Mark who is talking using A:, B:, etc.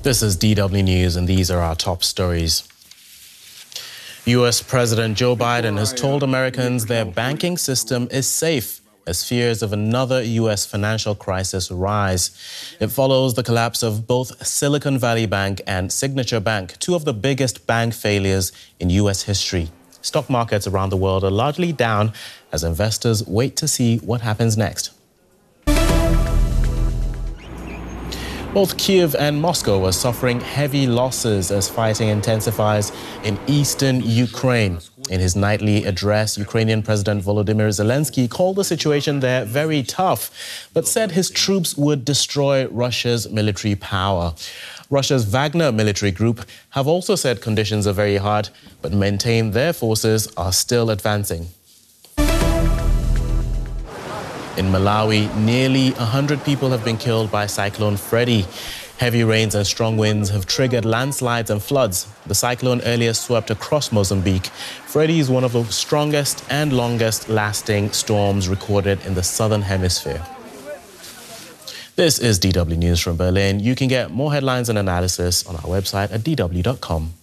A: This is DW News, and these are our top stories. U.S. President Joe Biden has told Americans their banking system is safe as fears of another U.S. financial crisis rise. It follows the collapse of both Silicon Valley Bank and Signature Bank, two of the biggest bank failures in U.S. history. Stock markets around the world are largely down as investors wait to see what happens next. Both Kiev and Moscow are suffering heavy losses as fighting intensifies in eastern Ukraine. In his nightly address, Ukrainian President Volodymyr Zelensky called the situation there very tough, but said his troops would destroy Russia's military power. Russia's Wagner military group have also said conditions are very hard, but maintain their forces are still advancing. In Malawi, nearly 100 people have been killed by Cyclone Freddy. Heavy rains and strong winds have triggered landslides and floods. The cyclone earlier swept across Mozambique. Freddy is one of the strongest and longest lasting storms recorded in the southern hemisphere. This is DW News from Berlin. You can get more headlines and analysis on our website at dw.com.